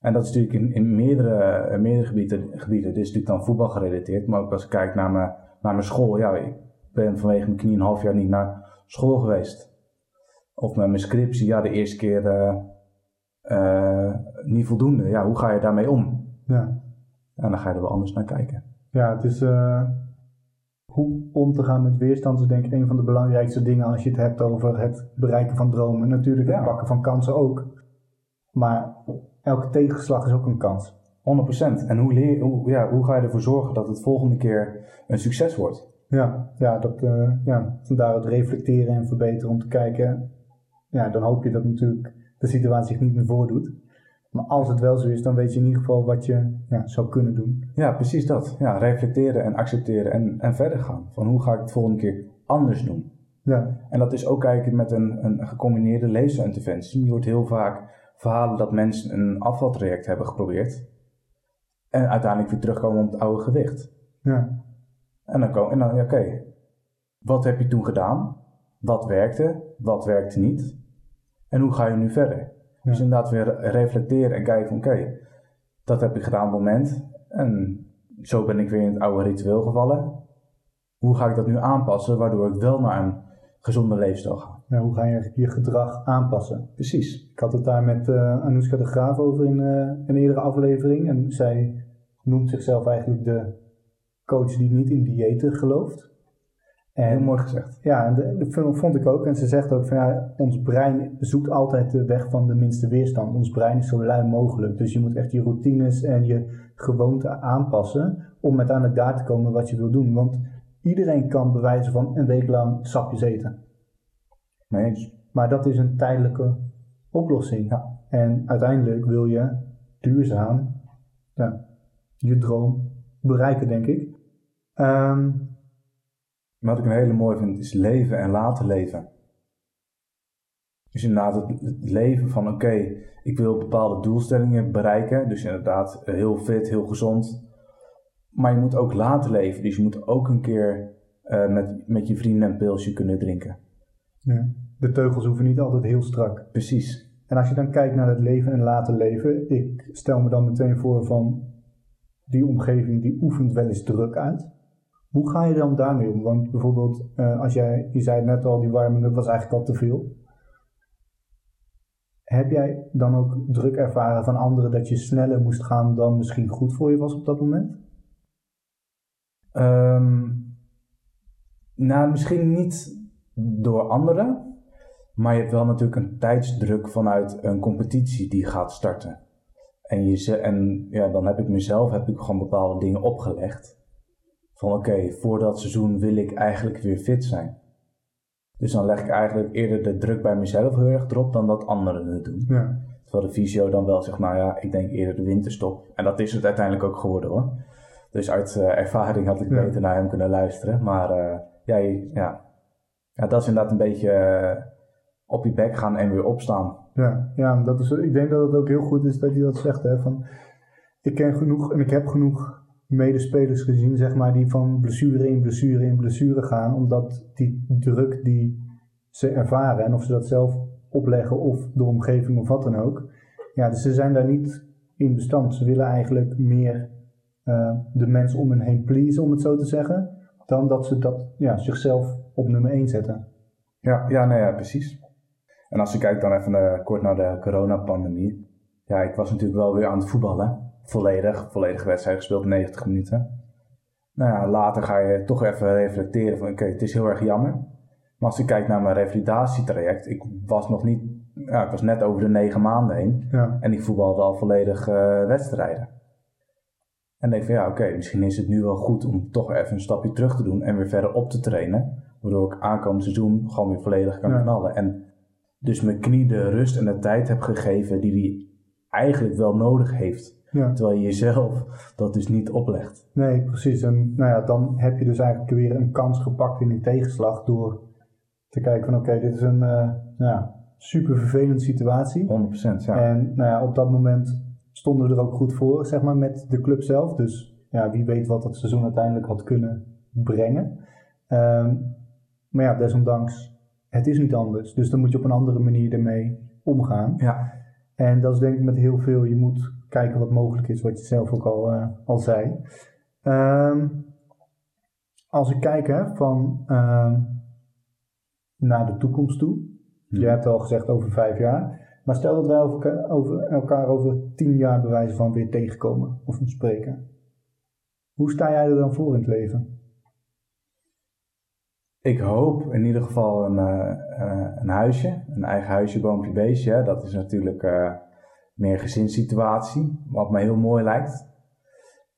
En dat is natuurlijk in, in meerdere, meerdere gebieden, gebieden. Dit is natuurlijk dan voetbal gerelateerd, maar ook als ik kijk naar mijn, naar mijn school. Ja, ik ben vanwege mijn knie een half jaar niet naar school geweest. Of met mijn scriptie, ja, de eerste keer uh, uh, niet voldoende. Ja, hoe ga je daarmee om? Ja. En dan ga je er wel anders naar kijken. Ja, het is uh, hoe om te gaan met weerstand is denk ik een van de belangrijkste dingen als je het hebt over het bereiken van dromen. Natuurlijk het pakken van kansen ook. Maar elke tegenslag is ook een kans. 100%. En hoe, leer, hoe, ja, hoe ga je ervoor zorgen dat het volgende keer een succes wordt? Ja, ja, dat, uh, ja, vandaar het reflecteren en verbeteren om te kijken. Ja, dan hoop je dat natuurlijk de situatie zich niet meer voordoet. Maar als het wel zo is, dan weet je in ieder geval wat je ja, zou kunnen doen. Ja, precies dat. Ja, reflecteren en accepteren en, en verder gaan. Van hoe ga ik het volgende keer anders doen? Ja. En dat is ook kijken met een, een gecombineerde leesinterventie. Je hoort heel vaak verhalen dat mensen een afvaltraject hebben geprobeerd. En uiteindelijk weer terugkomen op het oude gewicht. Ja. En dan, komen, en dan oké, wat heb je toen gedaan? Wat werkte? Wat werkte niet? En hoe ga je nu verder? Dus inderdaad weer reflecteren en kijken van oké, dat heb ik gedaan op het moment. En zo ben ik weer in het oude ritueel gevallen. Hoe ga ik dat nu aanpassen waardoor ik wel naar een gezonde leefstijl ga? Hoe ga je je gedrag aanpassen? Precies. Ik had het daar met uh, Anouska de Graaf over in uh, een eerdere aflevering. En zij noemt zichzelf eigenlijk de coach die niet in diëten gelooft. En, Heel mooi gezegd. Ja, en dat vond ik ook. En ze zegt ook van ja, ons brein zoekt altijd de weg van de minste weerstand. Ons brein is zo lui mogelijk. Dus je moet echt je routines en je gewoonten aanpassen om uiteindelijk daar te komen wat je wil doen. Want iedereen kan bewijzen van een week lang sapjes eten. Nee Maar dat is een tijdelijke oplossing. Ja. En uiteindelijk wil je duurzaam ja, je droom bereiken, denk ik. Um, wat ik een hele mooi vind, is leven en laten leven. Dus inderdaad het, leven van oké, ik wil bepaalde doelstellingen bereiken. Dus inderdaad heel fit, heel gezond. Maar je moet ook laten leven. Dus je moet ook een keer uh, met, met je vrienden een pilsje kunnen drinken. Ja. De teugels hoeven niet altijd heel strak. Precies. En als je dan kijkt naar het leven en laten leven, ik stel me dan meteen voor van die omgeving die oefent wel eens druk uit. Hoe ga je dan daarmee om? Want bijvoorbeeld, uh, als jij, je zei net al, die warming-up was eigenlijk al te veel. Heb jij dan ook druk ervaren van anderen dat je sneller moest gaan dan misschien goed voor je was op dat moment? Um, nou, misschien niet door anderen, maar je hebt wel natuurlijk een tijdsdruk vanuit een competitie die gaat starten. En, je, en ja, dan heb ik mezelf heb ik gewoon bepaalde dingen opgelegd van oké, voor dat seizoen wil ik eigenlijk weer fit zijn. Dus dan leg ik eigenlijk eerder de druk bij mezelf heel erg erop dan dat anderen het doen. Ja. Terwijl de fysio dan wel zegt, nou ja, ik denk eerder de winterstop. En dat is het uiteindelijk ook geworden hoor. Dus uit uh, ervaring had ik beter naar hem kunnen luisteren. Maar uh, ja, ja, ja, dat is inderdaad een beetje uh, op je bek gaan en weer opstaan. Ja, ja dat is, ik denk dat het ook heel goed is dat je dat zegt. Hè, van, ik ken genoeg en ik heb genoeg medespelers gezien, zeg maar, die van blessure in blessure in blessure gaan, omdat die druk die ze ervaren en of ze dat zelf opleggen of de omgeving of wat dan ook, ja, dus ze zijn daar niet in bestand. Ze willen eigenlijk meer uh, de mensen om hen heen pleasen, om het zo te zeggen, dan dat ze dat ja, zichzelf op nummer 1 zetten. Ja, ja, nou ja, precies. En als je kijkt dan even uh, kort naar de coronapandemie. Ja, ik was natuurlijk wel weer aan het voetballen. Volledig, volledige wedstrijd gespeeld, 90 minuten. Nou ja, later ga je toch even reflecteren van oké, het is heel erg jammer. Maar als ik kijk naar mijn revalidatietraject, ik was nog niet, ja, ik was net over de negen maanden heen. Ja. En ik voetbalde al volledig uh, wedstrijden. En denk van ja, oké, misschien is het nu wel goed om toch even een stapje terug te doen en weer verder op te trainen. Waardoor ik aankomend seizoen gewoon weer volledig kan knallen. En dus mijn knie de rust en de tijd heb gegeven die hij eigenlijk wel nodig heeft. Terwijl je jezelf dat dus niet oplegt. Nee, precies. En nou ja, dan heb je dus eigenlijk weer een kans gepakt in die tegenslag door te kijken van oké, dit is een uh, ja, super vervelende situatie. 100% ja. En nou ja, op dat moment stonden we er ook goed voor, zeg maar, met de club zelf. Dus ja, wie weet wat dat seizoen uiteindelijk had kunnen brengen. Um, maar ja, desondanks, het is niet anders. Dus dan moet je op een andere manier ermee omgaan. Ja. En dat is denk ik met heel veel. Je moet kijken wat mogelijk is, wat je zelf ook al, uh, al zei. Um, als ik kijk hè, van uh, naar de toekomst toe. Hmm. Je hebt al gezegd over vijf jaar. Maar stel dat wij over, over elkaar over tien jaar bewijzen van weer tegenkomen of spreken. Hoe sta jij er dan voor in het leven? Ik hoop in ieder geval een, uh, een huisje, een eigen huisje, boompje, beestje. Dat is natuurlijk meer gezinssituatie, wat mij heel mooi lijkt.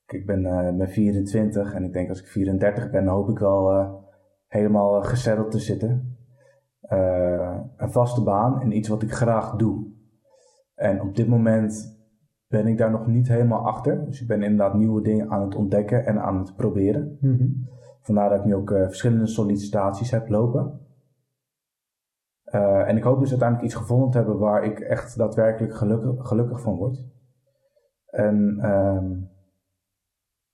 Ik ben, uh, ben 24 en ik denk als ik 34 ben, hoop ik wel helemaal gezetteld te zitten. een vaste baan en iets wat ik graag doe. En op dit moment ben ik daar nog niet helemaal achter. Dus ik ben inderdaad nieuwe dingen aan het ontdekken en aan het proberen. Mm Vandaar dat ik nu ook verschillende sollicitaties heb lopen. Uh, en ik hoop dus uiteindelijk iets gevonden te hebben waar ik echt daadwerkelijk gelukkig, van word. En uh,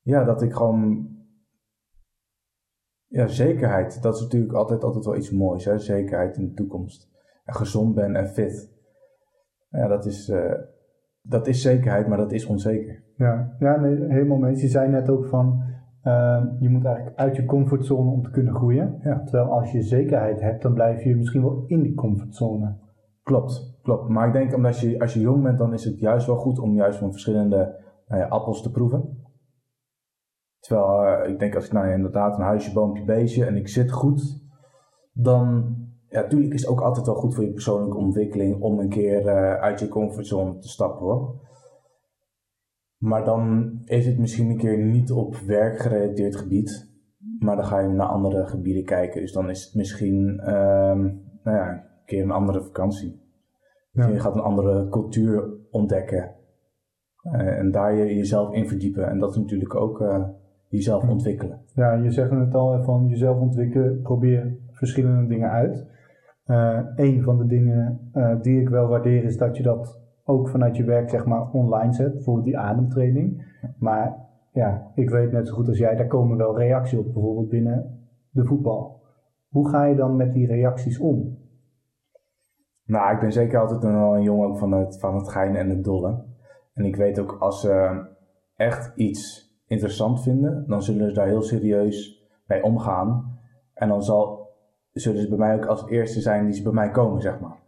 ja, dat ik gewoon. Ja, zekerheid. Dat is natuurlijk altijd, altijd wel iets moois. Hè? Zekerheid in de toekomst. En gezond ben en fit. Ja, dat is, uh, dat is zekerheid, maar dat is onzeker. Ja, ja nee, helemaal mee. Je zei net ook van Ehm, je moet eigenlijk uit je comfortzone om te kunnen groeien. Ja. Terwijl als je zekerheid hebt, dan blijf je misschien wel in die comfortzone. Klopt, klopt. Maar ik denk omdat je, als je jong bent, dan is het juist wel goed om juist van verschillende nou ja, appels te proeven. Terwijl uh, ik denk als ik nou inderdaad een huisje, boompje, beestje en ik zit goed, dan ja, natuurlijk is het ook altijd wel goed voor je persoonlijke ontwikkeling om een keer uh, uit je comfortzone te stappen hoor. Maar dan is het misschien een keer niet op werkgerelateerd gebied. Maar dan ga je naar andere gebieden kijken. Dus dan is het misschien um, nou ja, een keer een andere vakantie. Ja. Je gaat een andere cultuur ontdekken. Uh, en daar je jezelf in verdiepen. En dat is natuurlijk ook uh, jezelf ontwikkelen. Ja, je zegt het al van jezelf ontwikkelen. Probeer verschillende dingen uit. Uh, een van de dingen die ik wel waardeer is dat je dat ook vanuit je werk zeg maar online zet, bijvoorbeeld die ademtraining. Maar ja, ik weet net zo goed als jij, daar komen wel reacties op, bijvoorbeeld binnen de voetbal. Hoe ga je dan met die reacties om? Nou, ik ben zeker altijd een, jongen van het, van het gein en het dolle. En ik weet ook als ze echt iets interessant vinden, dan zullen ze daar heel serieus mee omgaan. En dan zal, zullen ze bij mij ook als eerste zijn die ze bij mij komen, zeg maar.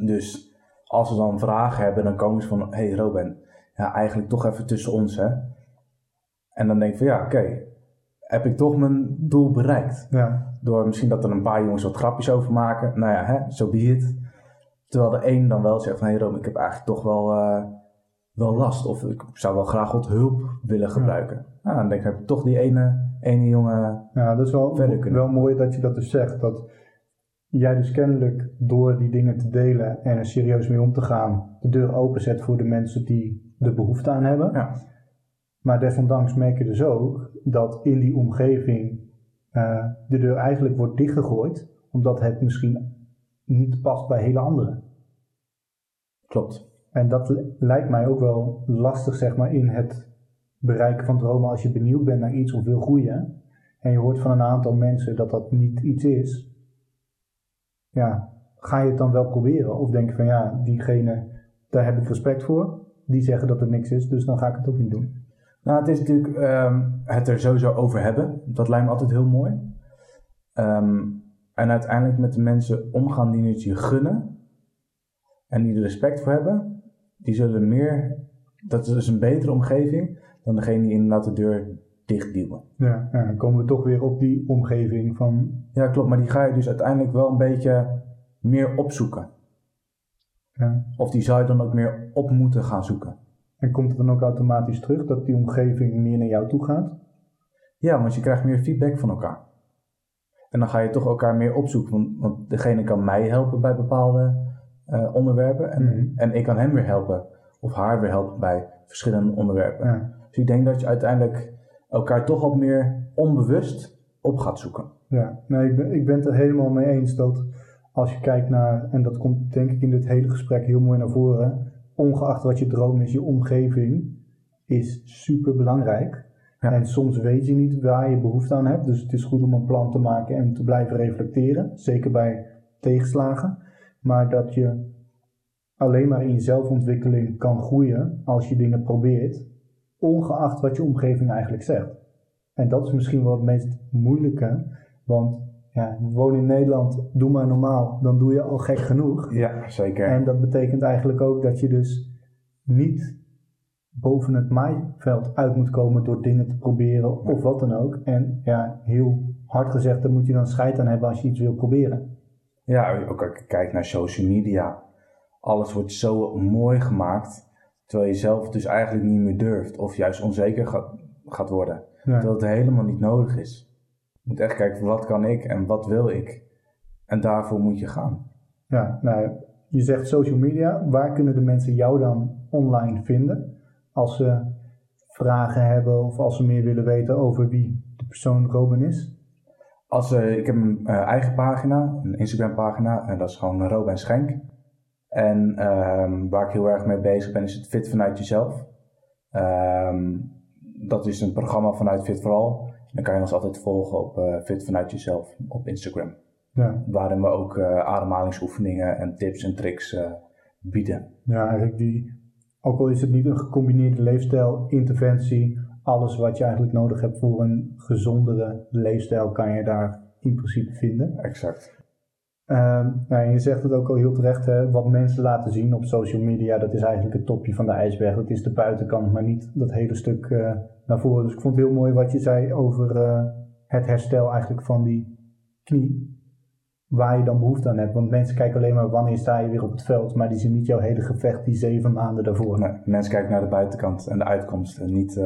Dus als ze dan vragen hebben, dan komen ze van, hé hey Robin, ja, eigenlijk toch even tussen ons, hè. En dan denk ik van, ja, oké, heb ik toch mijn doel bereikt. Ja. Door misschien dat er een paar jongens wat grapjes over maken. Nou ja, hè, zo so be it. Terwijl de een dan wel zegt van, hé hey Robin, ik heb eigenlijk toch wel, uh, wel last. Of ik zou wel graag wat hulp willen gebruiken. Ja. Nou, dan denk ik, heb ik toch die ene, ene jongen Ja, dat is wel, wel mooi dat je dat dus zegt. Dat jij dus kennelijk door die dingen te delen en er serieus mee om te gaan, de deur openzet voor de mensen die de behoefte aan hebben. Ja. Maar desondanks merk je dus ook dat in die omgeving uh, de deur eigenlijk wordt dichtgegooid, omdat het misschien niet past bij hele anderen. Klopt. En dat lijkt mij ook wel lastig, zeg maar, in het bereiken van dromen als je benieuwd bent naar iets of wil groeien. En je hoort van een aantal mensen dat dat niet iets is. Ja, ga je het dan wel proberen? Of denk je van ja, diegene, daar heb ik respect voor. Die zeggen dat er niks is, dus dan ga ik het ook niet doen. Nou, het is natuurlijk ehm, het er sowieso over hebben. Dat lijkt me altijd heel mooi. Ehm, en uiteindelijk met de mensen omgaan die het je gunnen. En die er respect voor hebben. Die zullen meer, dat is dus een betere omgeving dan degene die inderdaad de deur dichtduwen. Ja, ja, dan komen we toch weer op die omgeving van... Ja, klopt. Maar die ga je dus uiteindelijk wel een beetje meer opzoeken. Ja. Of die zou je dan ook meer op moeten gaan zoeken. En komt het dan ook automatisch terug dat die omgeving meer naar jou toe gaat? Ja, want je krijgt meer feedback van elkaar. En dan ga je toch elkaar meer opzoeken. Want, want degene kan mij helpen bij bepaalde uh, onderwerpen. En, mhm. en ik kan hem weer helpen. Of haar weer helpen bij verschillende onderwerpen. Ja. Dus ik denk dat je uiteindelijk elkaar toch wat meer onbewust op gaat zoeken. Ja, nee, ik ben, ik ben het er helemaal mee eens dat als je kijkt naar, en dat komt denk ik in dit hele gesprek heel mooi naar voren, ongeacht wat je droom is, je omgeving is super belangrijk. En soms weet je niet waar je behoefte aan hebt, dus het is goed om een plan te maken en te blijven reflecteren, zeker bij tegenslagen. Maar dat je alleen maar in je zelfontwikkeling kan groeien als je dingen probeert, ongeacht wat je omgeving eigenlijk zegt. En dat is misschien wel het meest moeilijke, want ja, wonen in Nederland, doe maar normaal, dan doe je al gek genoeg. Ja, zeker. En dat betekent eigenlijk ook dat je dus niet boven het maaiveld uit moet komen door dingen te proberen of wat dan ook. En ja, heel hard gezegd, daar moet je dan scheid aan hebben als je iets wil proberen. Ja, ook kijk naar social media. Alles wordt zo mooi gemaakt, terwijl je zelf dus eigenlijk niet meer durft of juist onzeker gaat, gaat worden. Ja. Terwijl het helemaal niet nodig is. Je moet echt kijken, wat kan ik en wat wil ik? En daarvoor moet je gaan. Ja, nou, je zegt social media. Waar kunnen de mensen jou dan online vinden? Als ze vragen hebben of als ze meer willen weten over wie de persoon Robin is? Als, uh, ik heb een uh, eigen pagina, een Instagram pagina, en dat is gewoon Robin Schenk. En uh, waar ik heel erg mee bezig ben, is het Fit vanuit jezelf. Ehm, dat is een programma vanuit Fit for All. Dan kan je ons altijd volgen op uh, Fit Vanuit Jezelf op Instagram. Ja. Waarin we ook uh, ademhalingsoefeningen en tips en tricks uh, bieden. Ja, eigenlijk die, ook al is het niet een gecombineerde leefstijl, interventie, alles wat je eigenlijk nodig hebt voor een gezondere leefstijl kan je daar in principe vinden. Exact. Uh, nou, je zegt het ook al heel terecht, hè, wat mensen laten zien op social media, dat is eigenlijk het topje van de ijsberg. Dat is de buitenkant, maar niet dat hele stuk uh, naar voren. Dus ik vond het heel mooi wat je zei over uh, het herstel eigenlijk van die knie. Waar je dan behoefte aan hebt. Want mensen kijken alleen maar wanneer sta je weer op het veld, maar die zien niet jouw hele gevecht die zeven maanden daarvoor. Nee, mensen kijken naar de buitenkant en de uitkomst en niet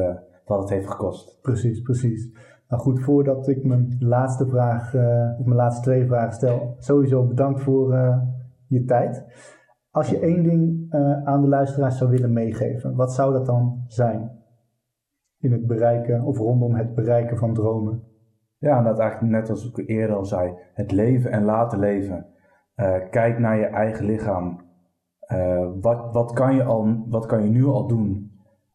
wat het heeft gekost. Precies, precies. Nou goed, voordat ik mijn laatste vraag, uh, of mijn laatste twee vragen stel, sowieso bedankt voor uh, je tijd. Als je één ding uh, aan de luisteraars zou willen meegeven, wat zou dat dan zijn? In het bereiken of rondom het bereiken van dromen? Ja, dat eigenlijk net als ik eerder al zei, het leven en laten leven. kijk naar je eigen lichaam. wat, wat, kan je al, wat kan je nu al doen?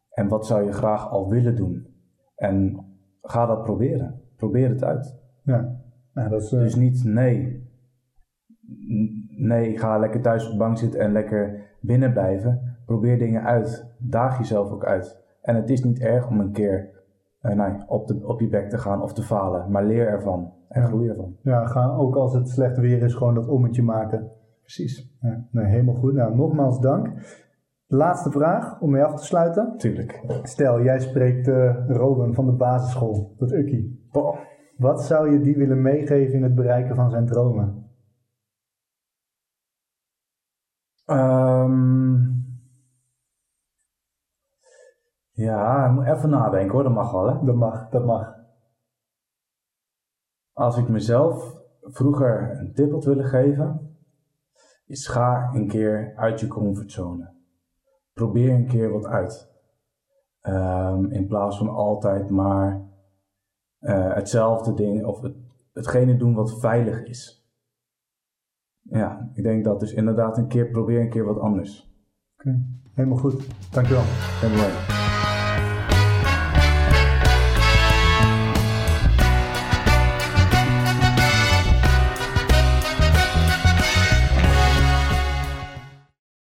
En wat zou je graag al willen doen? En ga dat proberen. Probeer het uit. Ja. ja dat is, Dus niet nee. Nee, ga lekker thuis op de bank zitten en lekker binnen blijven. Probeer dingen uit. Daag jezelf ook uit. En het is niet erg om een keer uh, nee, op, de, op je bek te gaan of te falen. Maar leer ervan en ja. groei ervan. Ja, ga ook als het slecht weer is, gewoon dat ommetje maken. Precies. Ja, nee, helemaal goed. Nou, nogmaals dank. Laatste vraag om mee af te sluiten. Tuurlijk. Stel, jij spreekt uh, Robin van de basisschool, dat Ukkie. Wat zou je die willen meegeven in het bereiken van zijn dromen? Um, ja, ik moet even nadenken hoor, dat mag wel hè? Dat mag, dat mag. Als ik mezelf vroeger een tip had willen geven, is ga een keer uit je comfortzone probeer een keer wat uit. Um, in plaats van altijd maar uh, hetzelfde ding of het, hetgene doen wat veilig is. ja, ik denk dat dus inderdaad een keer probeer een keer wat anders. Oké, helemaal goed. Dankjewel. Helemaal